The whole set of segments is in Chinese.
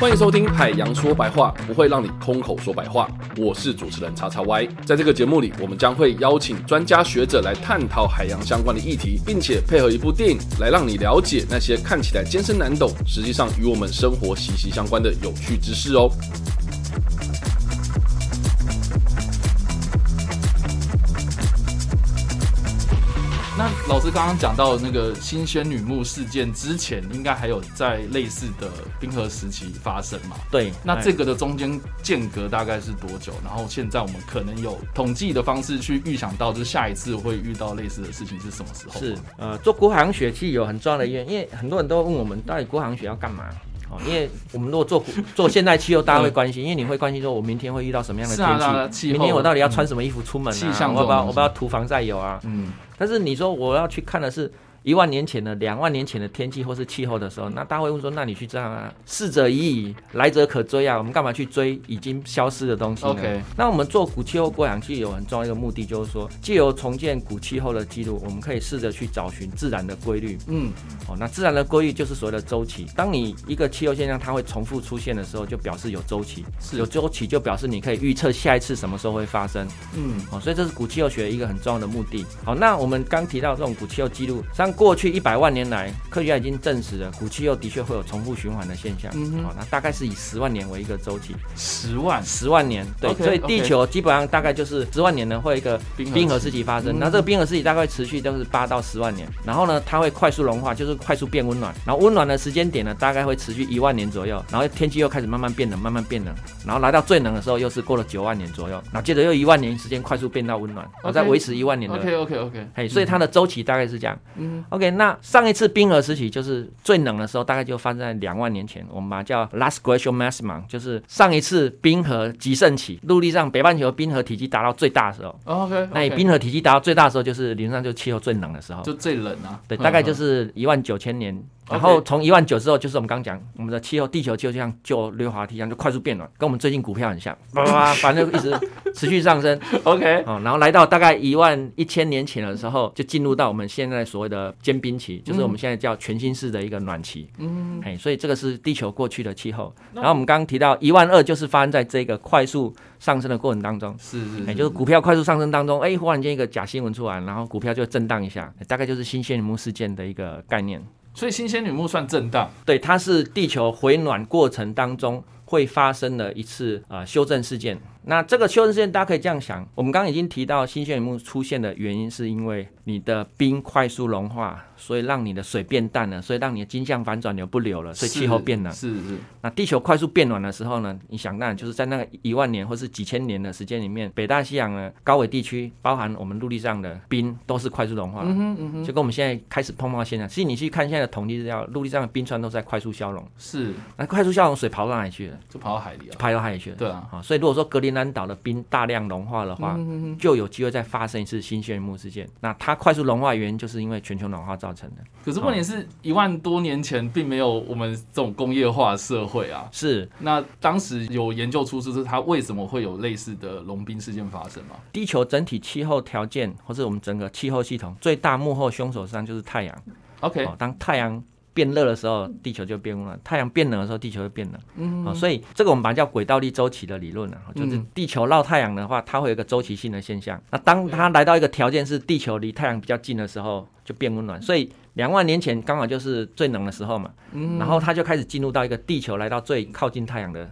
欢迎收听《海洋说白话》，不会让你空口说白话。我是主持人叉叉 Y，在这个节目里，我们将会邀请专家学者来探讨海洋相关的议题，并且配合一部电影来让你了解那些看起来艰深难懂，实际上与我们生活息息相关的有趣知识哦。老师刚刚讲到那个新仙女墓事件之前，应该还有在类似的冰河时期发生嘛？对，那这个的中间间隔大概是多久？然后现在我们可能有统计的方式去预想到，就是下一次会遇到类似的事情是什么时候？是呃，做国航学器有很重要的原因，因为很多人都问我们到底国航学要干嘛？哦，因为我们如果做做现代气候，大家会关心，因为你会关心说，我明天会遇到什么样的天气？明天我到底要穿什么衣服出门啊？我不要我不要涂防晒油啊？嗯。但是你说我要去看的是。一万年前的、两万年前的天气或是气候的时候，那大家会问说：那你去这样啊？逝者已矣，来者可追啊！我们干嘛去追已经消失的东西呢？OK，那我们做古气候过氧气有很重要一个目的，就是说借由重建古气候的记录，我们可以试着去找寻自然的规律。嗯，哦，那自然的规律就是所谓的周期。当你一个气候现象它会重复出现的时候，就表示有周期。有周期就表示你可以预测下一次什么时候会发生。嗯，哦，所以这是古气候学一个很重要的目的。好，那我们刚提到这种古气候记录，像过去一百万年来，科学家已经证实了古气候的确会有重复循环的现象。嗯好，那大概是以十万年为一个周期。十万，十万年，对。所以地球基本上大概就是十万年呢，会一个冰河时期发生。那这个冰河时期大概持续就是八到十万年。然后呢，它会快速融化，就是快速变温暖。然后温暖的时间点呢，大概会持续一万年左右。然后天气又开始慢慢变冷，慢慢变冷。然后来到最冷的时候，又是过了九万年左右。然后接着又一万年时间快速变到温暖，然后再维持一万年的。OK OK OK。嘿，所以它的周期大概是这样。嗯。OK，那。上一次冰河时期就是最冷的时候，大概就发生在两万年前，我们把它叫 last glacial maximum，就是上一次冰河极盛期，陆地上北半球冰河体积达到最大的时候。OK，那你冰河体积达到最大的时候，就是理论上就气候最冷的时候，就最冷啊。对，大概就是一万九千年。然后从一万九之后，就是我们刚讲，我们的气候，地球就像就溜滑梯一样，就快速变暖，跟我们最近股票很像，叭叭叭，反正一直持续上升。OK，哦，然后来到大概一万一千年前的时候，就进入到我们现在所谓的间冰期，就是我们现在叫全新式的一个暖期。嗯，嘿，所以这个是地球过去的气候。然后我们刚刚提到一万二，就是发生在这个快速上升的过程当中。是是，哎就是股票快速上升当中，哎，忽然间一个假新闻出来，然后股票就震荡一下，大概就是新鲜木事件的一个概念。所以新仙女木算震荡，对，它是地球回暖过程当中会发生的一次啊修正事件。那这个修正事件大家可以这样想，我们刚刚已经提到新仙女木出现的原因，是因为你的冰快速融化。所以让你的水变淡了，所以让你的金相反转流不流了，所以气候变冷。是是。那地球快速变暖的时候呢？你想，当然就是在那个一万年或是几千年的时间里面，北大西洋的高纬地区，包含我们陆地上的冰，都是快速融化了。嗯哼嗯哼。就跟我们现在开始碰到现象，其实你去看现在的统计资料，陆地上的冰川都在快速消融。是。那快速消融，水跑到哪里去了？就跑到海里了。跑到海里去了。对啊。啊，所以如果说格陵兰岛的冰大量融化的话，就有机会再发生一次新旋木事件。那它快速融化原因就是因为全球暖化造成的。可是。问题是一万多年前并没有我们这种工业化社会啊，是那当时有研究出就是它为什么会有类似的融冰事件发生吗？地球整体气候条件，或是我们整个气候系统最大幕后凶手实际上就是太阳。OK，当太阳变热的时候，地球就变温暖；太阳变冷的时候，地球就变冷。嗯，好，所以这个我们把它叫轨道力周期的理论啊，就是地球绕太阳的话，它会有一个周期性的现象。那当它来到一个条件是地球离太阳比较近的时候，就变温暖。所以两万年前刚好就是最冷的时候嘛，嗯然后它就开始进入到一个地球来到最靠近太阳的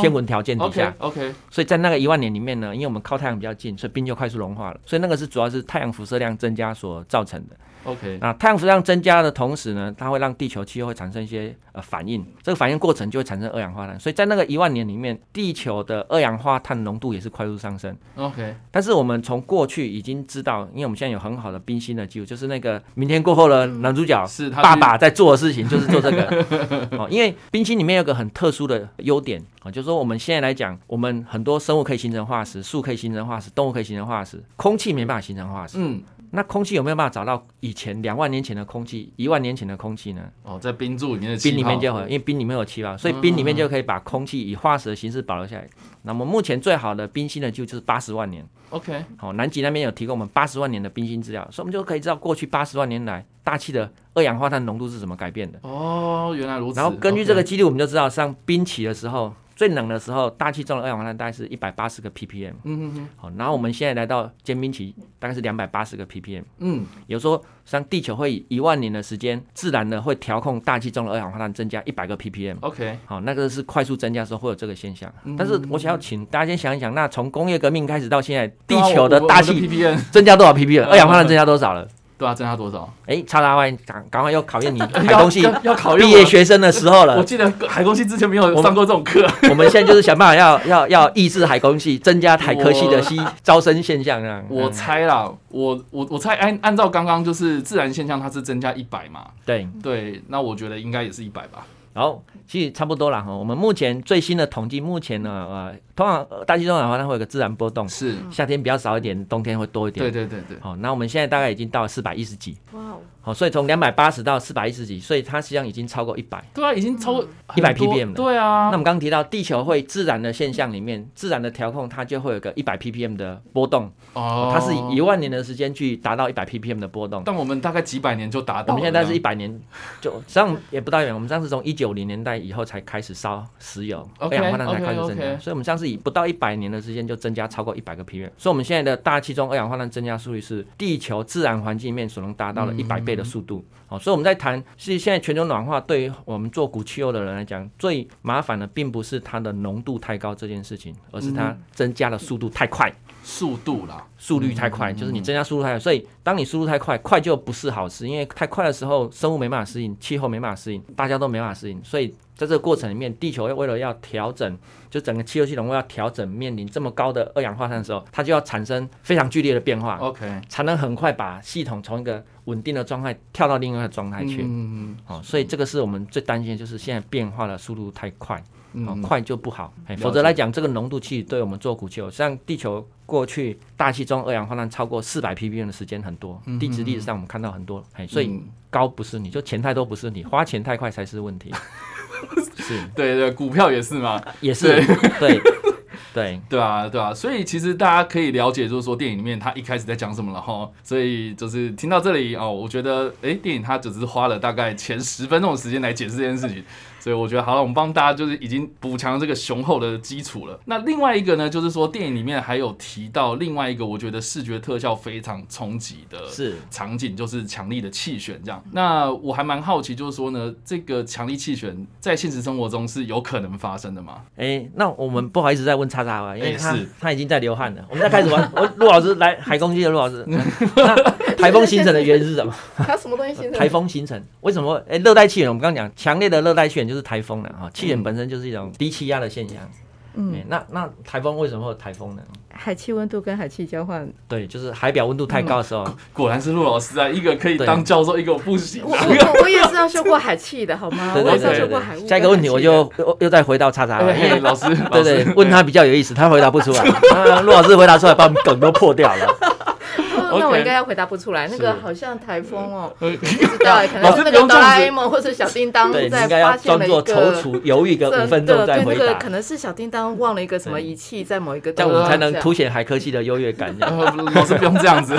天文条件底下。OK，所以在那个一万年里面呢，因为我们靠太阳比较近，所以冰就快速融化了。所以那个是主要是太阳辐射量增加所造成的。OK，那太阳辐射量增加的同时呢，它会让地球气候会产生一些呃反应，这个反应过程就会产生二氧化碳。所以在那个一万年里面，地球的二氧化碳浓度也是快速上升。OK，但是我们从过去已经知道，因为我们现在有很好的冰心的记录，就是那个明天过后的男主角是爸爸在做的事情，就是做这个。哦，因为冰心里面有个很特殊的优点啊，就是说我们现在来讲，我们很多生物可以形成化石，树可以形成化石，动物可以形成化石，空气没办法形成化石。嗯。那空气有没有办法找到以前两万年前的空气、一万年前的空气呢？哦，在冰柱里面的冰里面就有，因为冰里面有气泡，所以冰里面就可以把空气以化石的形式保留下来。那么目前最好的冰芯呢就就是八十万年。OK，好，南极那边有提供我们八十万年的冰芯资料，所以我们就可以知道过去八十万年来大气的二氧化碳浓度是怎么改变的。哦，原来如此。然后根据这个记录，我们就知道，像冰期的时候，最冷的时候，大气中的二氧化碳大概是一百八十个 ppm。嗯嗯嗯好，然后我们现在来到尖冰期，大概是两百八十个 ppm。嗯，有说，像地球会以一万年的时间，自然的会调控大气中的二氧化碳增加一百个 ppm。OK，好，那个是快速增加的时候会有这个现象。嗯但是我想要请大家先想一想，那从工业革命开始到现在，地球的大气 ppm 增加多少 ppm？嗯二氧化碳增加多少了？对啊，增加多少？哎，叉叉 Y，赶赶快 要考验你海要空系要要考验毕我业学生的时候了我。记得海空系之前没有上过这种课。我们现在就是想办法要要要抑制海工系，增加海科系的吸招生现象啊。我嗯猜啦，我我我猜按按照刚刚就是自然现象，它是增加一百嘛？对，对，那我觉得应该也是一百吧。然后其实差不多了哈。我们目前最新的统计，目前呢呃，通常呃大气中二氧化碳会有个自然波动，是，夏天比较少一点，冬天会多一点。对对对对。好，那我们现在大概已经到四百一十几，哇哦，好，所以从两百八十到四百一十几，所以它实际上已经超过一百。对啊，已经超过100 ppm 了对啊那我，们刚刚提到地球会自然的现象里面，自然的调控它就会有个一百 ppm 的波动，哦它是以一万年的时间去达到一百 ppm 的波动。但我们大概几百年就达到。我们现在是一百年，就实际上也不到远，我们上次从一九零年代以后才开始烧石油，二氧化碳才开始增加，所以我们上次以不到一百年的时间就增加超过一百个 ppm，所以我们现在的大气中二氧化碳增加速率是地球自然环境里面所能达到的一百倍的速度。好，所以我们在谈，是现在全球暖化对于我们做古气候的人来讲，最麻烦的并不是它的浓度太高这件事情，而是它增加的速度太快。速度啦，速率太嗯快，就是你增加速度太快，所以当你速度太快，快就不是好事，因为太快的时候，生物没办法适应，气候没办法适应，大家都没办法适应，所以在这个过程里面，地球为了要调整，就整个气候系统为了要调整，面临这么高的二氧化碳的时候，它就要产生非常剧烈的变化，OK，才能很快把系统从一个稳定的状态跳到另外一个状态去。嗯嗯哦，所以这个是我们最担心的，就是现在变化的速度太快。哦，嗯，快就不好，否则来讲，这个浓度其实对我们做古气候，像地球过去大气中二氧化碳超过四百 ppm 的时间很多，地质历史上我们看到很多，哎，所以嗯。高不是你就钱太多不是你，花钱太快才是问题，是。对对，股票也是嘛，也是对对。对啊，对啊，所以其实大家可以了解，就是说电影里面他一开始在讲什么了哈。所以就是听到这里哦，我觉得诶，电影它只是花了大概前十分钟的时间来解释这件事情，所以我觉得好了，我们帮大家就是已经补强这个雄厚的基础了。那另外一个呢，就是说电影里面还有提到另外一个我觉得视觉特效非常冲击的是。场景就是强力的气旋这样。那我还蛮好奇，就是说呢，这个强力气旋在现实生活中是有可能发生的吗？哎、那我们不好意思再问叉叉吧，因为他、他已经在流汗了。我们再开始玩，我陆老师来海空气的陆老师，那台风形成的原因是什么？它什么东西形成？台风形成为什么？哎、热带气旋，我们刚刚讲强烈的热带气旋就是台风了哈。气旋本身就是一种低气压的现象。嗯、嗯，那那台风为什么会有台风呢？海气温度跟海气交换，对，就是海表温度太高的时候，果然是陆老师啊，一个可以当教授，一个不行我啊。我我也是要修过海气的好吗？对我也是要对对对对修过海雾。下一个问题我就又又再回到叉叉了，因为哎老师，对对，问他比较有意思，他回答不出来。啊陆老师回答出来，把我们梗都破掉了。哦 那我应该要回答不出来。那个好像台风哦，呃不知道欸，可老师能是那个哆啦 A 梦或者小叮当在应该要发现了一装作 踌个。躇犹豫个五分钟再回答对那个可，能是小叮当忘了一个什么仪器在某一个地方，这样我们才能凸显海科系的优越感。老师不用这样子。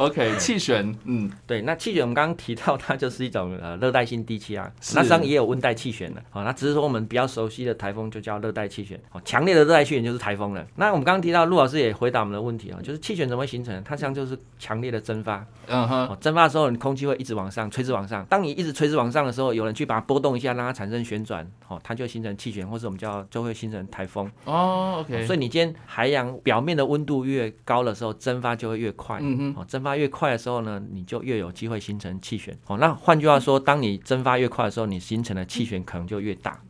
OK，气旋，嗯，对，那气旋我们刚刚提到，它就是一种呃热带性低气压，那实际上也有温带气旋的。好、那只是说我们比较熟悉的台风就叫热带气旋。好、强烈的热带气旋就是台风了。那我们刚刚提到，陆老师也回答我们的问题啊、就是气旋怎么会形成？它实际上就是强烈的蒸发。嗯哼，哦，蒸发的时候，你空气会一直往上，垂直往上。当你一直垂直往上的时候，有人去把它波动一下，让它产生旋转，哦，它就形成气旋，或者我们叫就会形成台风。哦，OK，所以你今天海洋表面的温度越高的时候，蒸发就会越快。嗯哼，哦，蒸发越快的时候呢，你就越有机会形成气旋。哦，那换句话说，当你蒸发越快的时候，你形成的气旋可能就越大，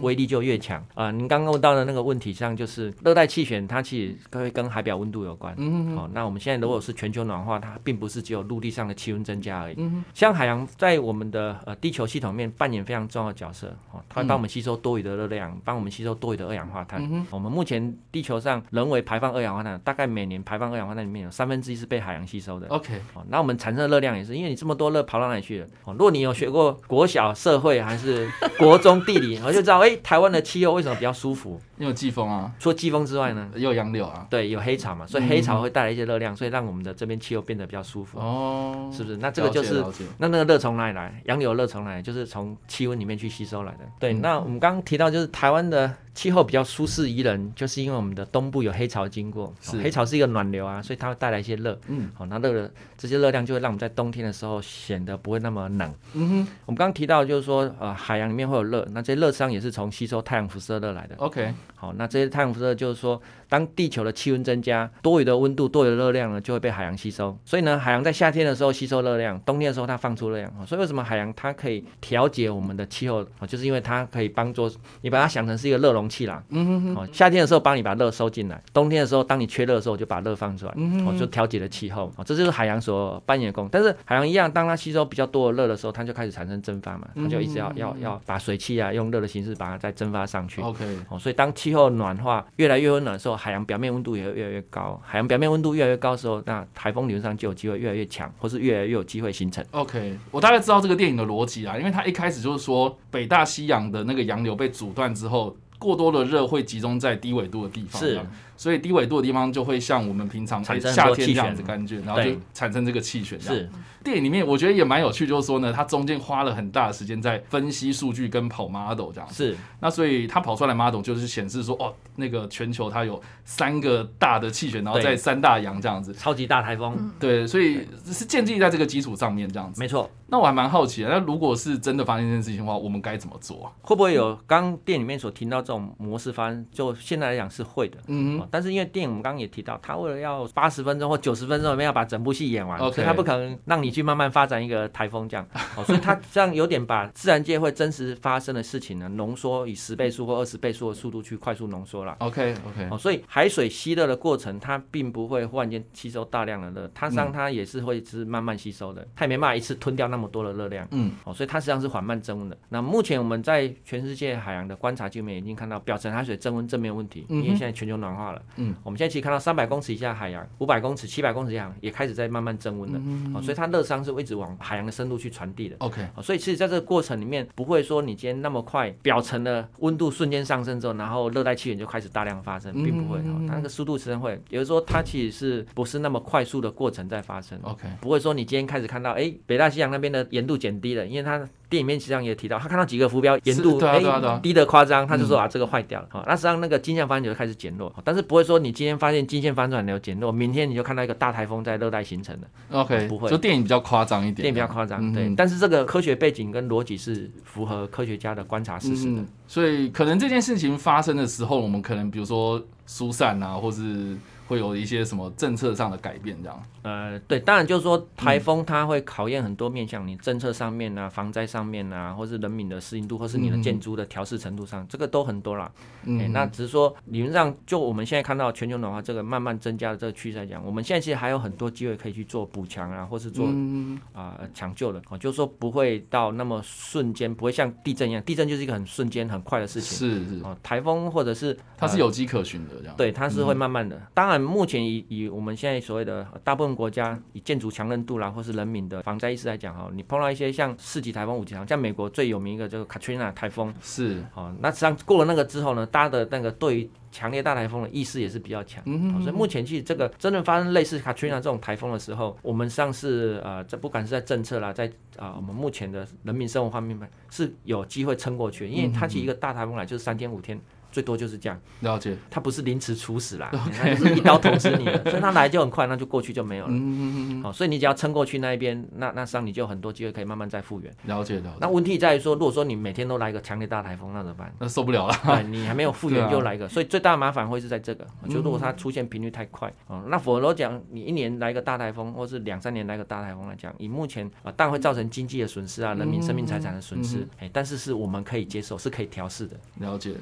威力就越强。啊、您刚刚问到的那个问题上，就是热带气旋，它其实会跟海表温度有关。哦，那我们现在如果是全球暖化，它并不是只有陆地上的气温增加而已。嗯，像海洋在我们的呃地球系统面扮演非常重要的角色。哦，它会帮我们吸收多余的热量，帮我们吸收多余的二氧化碳。嗯，我们目前地球上人为排放二氧化碳，大概每年排放二氧化碳里面有三分之一是被海洋吸收的。的。OK，哦，那我们产生的热量也是，因为你这么多热跑到哪里去了？哦，如果你有学过国小社会还是 国中地理，我就知道，哎、台湾的气候为什么比较舒服？因为有季风啊，除了季风之外呢，也有杨柳啊。对，有黑潮嘛，所以黑潮会带来一些热量，所以让我们的这边气候变得比较舒服，哦，是不是？那这个就是那那个热从哪里来？杨柳热从哪里？就是从气温里面去吸收来的。对，嗯那我们刚刚提到，就是台湾的气候比较舒适宜人，就是因为我们的东部有黑潮经过，黑潮是一个暖流啊，所以它会带来一些热。嗯，好、那热的这些热量就会让我们在冬天的时候显得不会那么冷。嗯哼我们刚刚提到就是说，呃，海洋里面会有热，那这些热伤也是从吸收太阳辐射热来的。，OK，好，那这些太阳辐射就是说，当地球的气温增加，多余的温度、多余的热量呢，就会被海洋吸收。所以呢，海洋在夏天的时候吸收热量，冬天的时候它放出热量。哦所以为什么海洋它可以调节我们的气候？哦，就是因为它可以帮助你把它想成是一个热容器啦。嗯哼哼，哦，夏天的时候帮你把热收进来，冬天的时候当你缺热的时候，就把热放出来，嗯哦，就调节了气候。哦，这就是海洋所扮演的功能。但是海洋一样，当它吸收比较多的热的时候，它就开始产生蒸发嘛，它就一直要要要把水汽啊用热的形式把它再蒸发上去。OK，哦，所以当气候暖化越来越温暖的时候，海洋表面温度也会越来越高。海洋表面温度越来越高的时候，那台风理论上就有机会越来越强，或是越来越有机会形成。OK，我大概知道这个电影的逻辑啊，因为它一开始就是说北大西洋的那个洋流被阻断之后，过多的热会集中在低纬度的地方，是所以低纬度的地方就会像我们平常产生很哎夏天这样子感觉，然后就产生这个气旋。是，电影里面我觉得也蛮有趣，就是说呢，它中间花了很大的时间在分析数据跟跑 model 这样子。是，那所以它跑出来的 model 就是显示说，哦，那个全球它有三个大的气旋，然后在三大洋这样子。超级大台风，对，所以是建立在这个基础上面这样子。没错。那我还蛮好奇的，那如果是真的发生这件事情的话，我们该怎么做啊？会不会有刚电影里面所听到这种模式发生？就现在来讲是会的。嗯哦但是因为电影我们刚刚也提到，他为了要八十分钟或九十分钟里面要把整部戏演完所以他不可能让你去慢慢发展一个台风这样。哦，所以他这样有点把自然界会真实发生的事情呢，浓缩以十倍速或二十倍速的速度去快速浓缩了。，OK OK，哦，所以海水吸热的过程，它并不会忽然间吸收大量的热，它实际上它也是会是慢慢吸收的，它也没办法一次吞掉那么多的热量。嗯，哦，所以它实际上是缓慢增温的。那目前我们在全世界海洋的观察界面已经看到表层海水增温正面问题，因为现在全球暖化了。嗯，我们现在其实看到三百公尺以下海洋、五百公尺、七百公尺以下也开始在慢慢增温了。嗯哦，所以它热伤是会一直往海洋的深度去传递的。OK，哦，所以其实在这个过程里面，不会说你今天那么快，表层的温度瞬间上升之后，然后热带气旋就开始大量发生，并不会。哦，它那个速度实际上会，也就是说它其实是不是那么快速的过程在发生。OK，不会说你今天开始看到，哎，北大西洋那边的盐度减低了，因为它电影面实际上也提到，他看到几个浮标盐度是对啊哎对啊对啊低的夸张，他就说啊这个坏掉了。好，那实际上那个金线翻转就会开始减弱，但是不会说你今天发现金线翻转流减弱，明天你就看到一个大台风在热带形成的，OK，不会就电影比较夸张一点，电影比较夸张，嗯对。但是这个科学背景跟逻辑是符合科学家的观察事实的嗯。，所以可能这件事情发生的时候，我们可能比如说疏散啊，或是会有一些什么政策上的改变，这样。呃，对，当然就是说台风它会考验很多面向，你政策上面啊、防灾上面啊，或是人民的适应度，或是你的建筑的调试程度上，这个都很多啦。嗯哎，那只是说理论上，就我们现在看到全球暖化这个慢慢增加的这个趋势来讲，我们现在其实还有很多机会可以去做补强啊，或是做嗯啊、抢救的。哦，就是说不会到那么瞬间，不会像地震一样，地震就是一个很瞬间、很快的事情。是是，哦，台风或者是它是有迹可循的，这样。对，它是会慢慢的。当然，目前以以我们现在所谓的呃大部分国家以建筑强韧度啦，或是人民的防灾意识来讲哈，你碰到一些像四级台风、五级台风，像美国最有名一个这个 Katrina 台风，是，哦，那实际上过了那个之后呢，大家的那个对于强烈大台风的意识也是比较强。所以目前其实这个真正发生类似 Katrina 这种台风的时候，我们上是呃，这不管是在政策啦，在啊、我们目前的人民生活方面是有机会撑过去，因为它其实一个大台风来就是三天五天。最多就是这样，了解。他不是凌迟处死啦，它就是一刀捅死你了，所以他来就很快，那就过去就没有了。嗯，好、所以你只要撑过去那一边，那那实际上你就有很多机会可以慢慢再复原。了解了解。那问题在于说，如果说你每天都来一个强烈大台风，那怎么办？那受不了了。对你还没有复原 就来一个，所以最大的麻烦会是在这个，就如果它出现频率太快哦，那否则讲你一年来一个大台风，或是两三年来一个大台风来讲，以目前啊，当然会造成经济的损失啊，人民生命财产的损失，哎，但是是我们可以接受，是可以调试的。了解。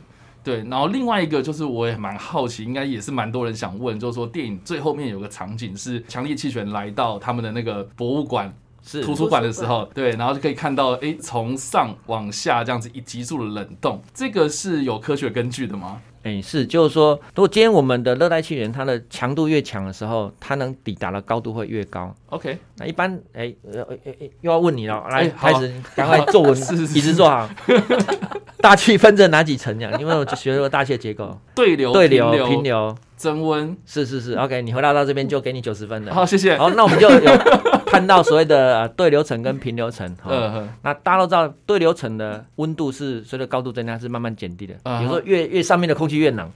对，然后另外一个就是我也蛮好奇，应该也是蛮多人想问，就是说电影最后面有个场景是强力气旋来到他们的那个博物馆是图书馆的时候，对，然后就可以看到，哎，从上往下这样子一急速的冷冻，这个是有科学根据的吗？哎，是，就是说，如果今天我们的热带气旋它的强度越强的时候，它能抵达的高度会越高。OK，那一般，哎，呃，哎哎，又要问你了，来，哎好开始，赶快坐稳，是是是椅子坐好。大气分成哪几层呀？因为我学过大气的结构，对流、对流、平平流，增温。是是是，OK，你回答到这边就给你九十分了。好，谢谢。好，那我们就有 看到所谓的呃对流层跟平流层。哦嗯，那大家都知道，对流层的温度是随着高度增加是慢慢减低的，啊哈有时候越越上面的空气越冷，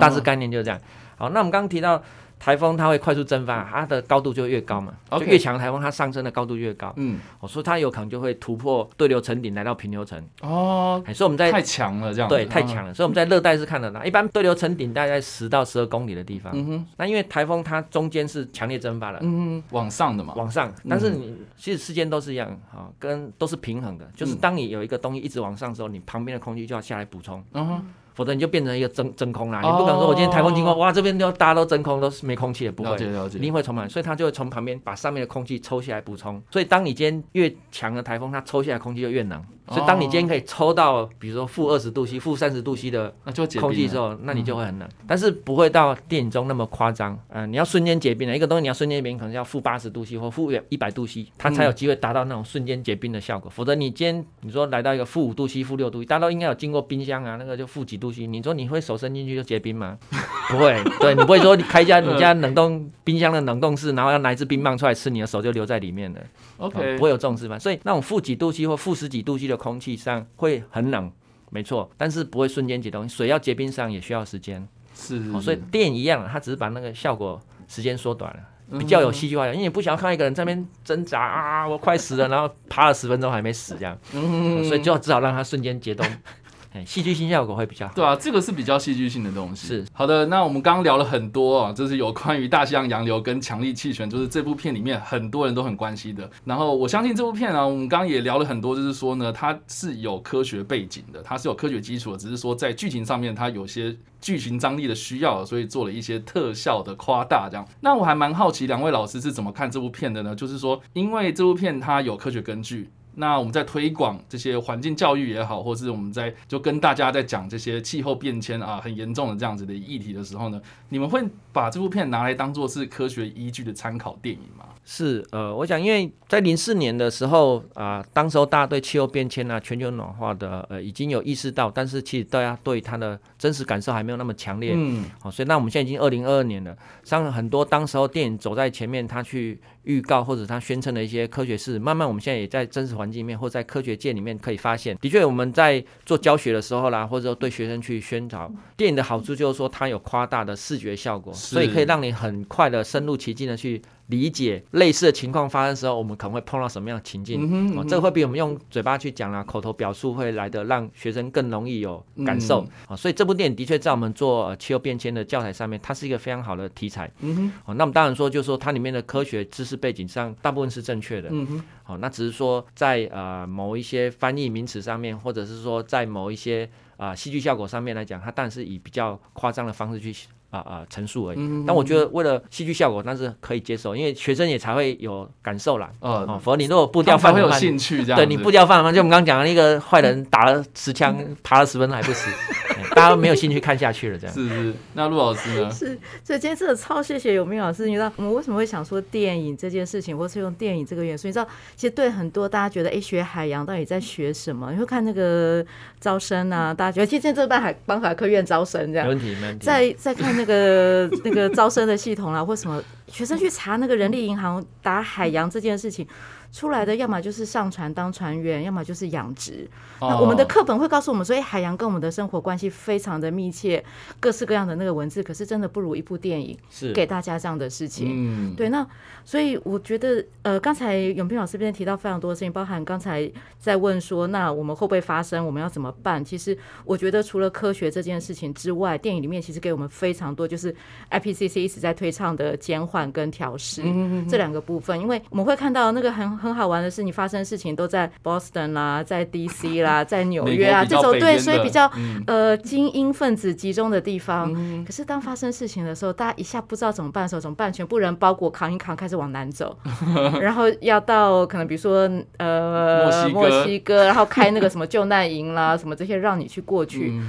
大致概念就是这样。好，那我们刚刚提到台风它会快速蒸发，它的高度就越高嘛，就越强的台风它上升的高度越高，嗯，哦，所以它有可能就会突破对流层顶来到平流层。哦，哎，所以我们在太强了，这样子。对太强了，所以我们在热带是看得到，一般对流层顶大概十到十二公里的地方。嗯哼，那因为台风它中间是强烈蒸发的，嗯，往上的嘛。往上，但是你其实世间都是一样啊、跟都是平衡的，就是嗯。当你有一个东西一直往上的时候，你旁边的空气就要下来补充，嗯哼，否则你就变成一个真真空啦。哦你不可能说我今天台风经过，哇，这边都大家都真空，都是没空气的，不会。了解了解一。定会充满，所以它就会从旁边把上面的空气抽下来补充。所以当你今天越强的台风，它抽下来空气就越冷。所以当你今天可以抽到，比如说负二十度 C、负三十度 C 的空气之后，那你就会很冷，但是不会到电影中那么夸张。嗯、你要瞬间结冰的一个东西，你要瞬间结冰，可能要负八十度 C 或负一百度 C，它才有机会达到那种瞬间结冰的效果。否则你今天你说来到一个负五度 C、负六度大家都应该有经过冰箱啊，那个就负几度 C，你说你会手伸进去就结冰吗？不会，对你不会说你开一家你家冷冻冰箱的冷冻室，然后要拿一支冰棒出来吃，你的手就留在里面了。OK，哦不会有这种事吧。所以那种负几度 C 或负十几度 C 的空气上会很冷，没错，但是不会瞬间解冻。水要结冰上也需要时间，是所以是电一样，它只是把那个效果时间缩短了。嗯。比较有戏剧化的，因为你不想要看一个人在那边挣扎啊，我快死了，然后爬了十分钟还没死这样，嗯。所以就只好让它瞬间解冻，哎，戏剧性效果会比较好。对啊，这个是比较戏剧性的东西。是好的，那我们刚刚聊了很多啊，就是有关于大西洋洋流跟强力气旋，就是这部片里面很多人都很关心的。然后我相信这部片啊，我们刚刚也聊了很多，就是说呢，它是有科学背景的，它是有科学基础的，只是说在剧情上面它有些剧情张力的需要，所以做了一些特效的夸大这样。那我还蛮好奇两位老师是怎么看这部片的呢？就是说，因为这部片它有科学根据。那我们在推广这些环境教育也好，或是我们在就跟大家在讲这些气候变迁啊很严重的这样子的议题的时候呢，你们会把这部片拿来当做是科学依据的参考电影吗？是，呃，我想，因为在零四年的时候啊、当时候大家对气候变迁啊、全球暖化的呃已经有意识到，但是其实大家对它的真实感受还没有那么强烈。嗯，好、所以那我们现在已经二零二二年了，像很多当时候电影走在前面，他去预告或者他宣称的一些科学事，慢慢我们现在也在真实环境里面或在科学界里面可以发现，的确我们在做教学的时候啦，或者说对学生去宣导电影的好处，就是说它有夸大的视觉效果，所以可以让你很快的深入其境的去理解类似的情况发生的时候，我们可能会碰到什么样的情境。嗯哼，哦，这个会比我们用嘴巴去讲啦，口头表述会来的让学生更容易有感受。嗯哦，所以这部电影的确在我们做、呃、气候变迁的教材上面，它是一个非常好的题材。嗯哼，哦，那我们当然说，就是说它里面的科学知识背景上大部分是正确的。嗯哼，好、那只是说在呃某一些翻译名词上面，或者是说在某一些啊、戏剧效果上面来讲，它当然是以比较夸张的方式去啊啊、陈述而已。嗯但我觉得为了戏剧效果，那是可以接受，因为学生也才会有感受啦。哦，哦，否则你如果步他们才会有兴趣这样子。对你步调放很慢，就我们刚刚讲的那个坏人打了十枪，爬了十分钟还不死，哎 大家都没有兴趣看下去了，这样。是是，那陆老师呢？是，所以今天真的超谢谢有明老师。你知道我们为什么会想说电影这件事情，或是用电影这个元素？你知道，其实对很多大家觉得，哎，学海洋到底在学什么？你会看那个招生啊，大家觉得其实现在这办海帮海科院招生这样，没问题，没问题。再再看那个那个招生的系统啦，或什么学生去查那个人力银行打海洋这件事情出来的，要么就是上船当船员，要么就是养殖。那我们的哦课本会告诉我们说，哎，海洋跟我们的生活关系非常的密切，各式各样的那个文字，可是真的不如一部电影是给大家这样的事情。嗯，对，那所以我觉得，呃，刚才永平老师这边提到非常多的事情，包含刚才在问说，那我们会不会发生，我们要怎么办？其实我觉得，除了科学这件事情之外，电影里面其实给我们非常多，就是 IPCC 一直在推倡的减缓缓跟调试这两个部分，因为我们会看到那个很很好玩的是，你发生事情都在 Boston 啦，在 DC 啦，在纽约啊这种对，所以比较呃精英分子集中的地方。可是当发生事情的时候，大家一下不知道怎么办的时候怎么办？全部人包裹扛一扛，开始往南走，然后要到可能比如说呃墨西哥，然后开那个什么救难营啦，什么这些让你去过去。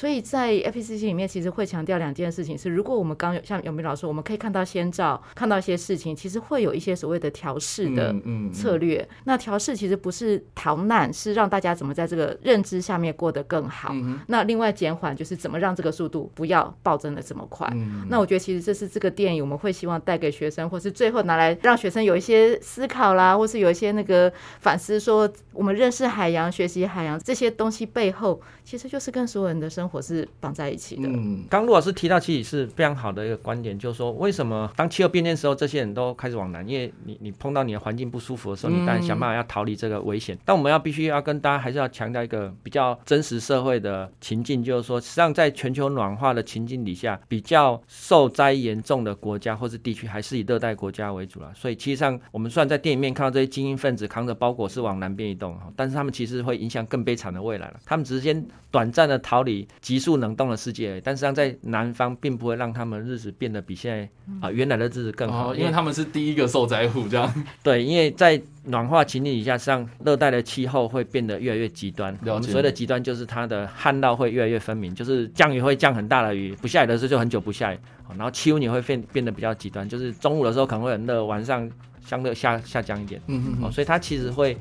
所以在 FPCC 里面，其实会强调两件事情：是如果我们刚有像永明老师，我们可以看到先兆，看到一些事情，其实会有一些所谓的调试的策略。那调试其实不是逃难，是让大家怎么在这个认知下面过得更好。那另外减缓就是怎么让这个速度不要暴增的这么快。那我觉得其实这是这个电影我们会希望带给学生，或是最后拿来让学生有一些思考啦，或是有一些那个反思，说我们认识海洋、学习海洋这些东西背后，其实就是跟所有人的生活是绑在一起的。嗯，刚陆老师提到，其实是非常好的一个观点，就是说，为什么当气候变迁的时候，这些人都开始往南？因为你你碰到你的环境不舒服的时候，你当然想办法要逃离这个危险。但我们要必须要跟大家还是要强调一个比较真实社会的情境，就是说，实际上在全球暖化的情境底下，比较受灾严重的国家或是地区，还是以热带国家为主了。所以，其实上我们虽然在电影面看到这些精英分子扛着包裹是往南边移动，但是他们其实会影响更悲惨的未来了。他们只是先短暂的逃离急速冷冻的世界，但实际上在南方并不会让他们日子变得比现在啊原来的日子更好，因为他们是第一个受灾户，这样 对，因为在暖化情境底下，上热带的气候会变得越来越极端。我们所谓的极端就是它的旱涝会越来越分明，就是降雨会降很大的雨，不下雨的时候就很久不下雨，然后气温也会变变得比较极端，就是中午的时候可能会很热，晚上相对下下降一点。嗯嗯，哦所以它其实会。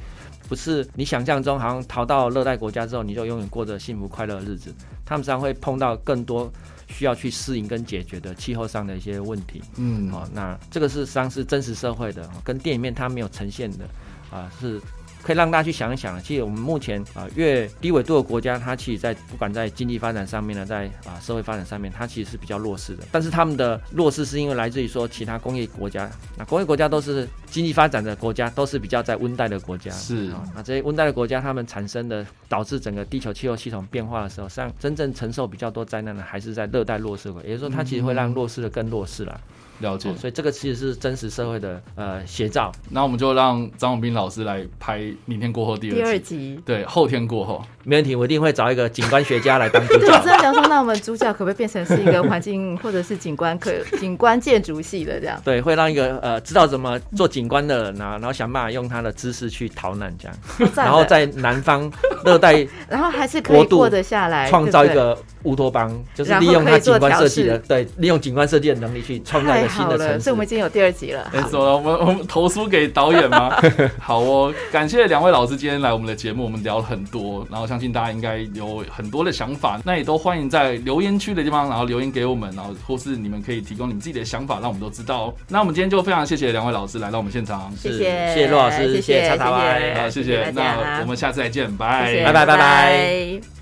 不是你想象中，好像逃到热带国家之后，你就永远过着幸福快乐的日子。他们实际上会碰到更多需要去适应跟解决的气候上的一些问题。嗯，好，那这个是实际上是真实社会的，跟电影面它没有呈现的啊是。可以让大家去想一想其实我们目前啊，越低纬度的国家，它其实，在不管在经济发展上面呢，在啊社会发展上面，它其实是比较弱势的。但是他们的弱势是因为来自于说其他工业国家，那工业国家都是经济发展的国家，都是比较在温带的国家。是啊，那这些温带的国家，他们产生的导致整个地球气候系统变化的时候，实际上真正承受比较多灾难的，还是在热带弱势国，也就是说，它其实会让弱势的更弱势了。了解，所以这个其实是真实社会的呃写照。那我们就让张永斌老师来拍明天过后第二集，对，后天过后没问题，我一定会找一个景观学家来当主角。我真的想说，那我们主角可不可以变成是一个环境或者是景观可景观建筑系的这样？对，会让一个呃知道怎么做景观的人啊，然后想办法用他的知识去逃难这样，然后在南方热带，然后还是可以过得下来，创造一个乌托邦，就是利用他景观设计的，对，利用景观设计的能力去创造一个新的城市。所以我们已经有第二集了。没错，我们我们投书给导演吗？好哦，感谢两位老师今天来我们的节目，我们聊了很多，然后相信大家应该有很多的想法，那也都欢迎在留言区的地方，然后留言给我们，然后或是你们可以提供你们自己的想法，让我们都知道。哦那我们今天就非常谢谢两位老师来到我们现场，谢谢谢谢陆老师，谢谢谢谢叉叉 Y，好谢谢，那我们下次再见，拜拜拜拜拜。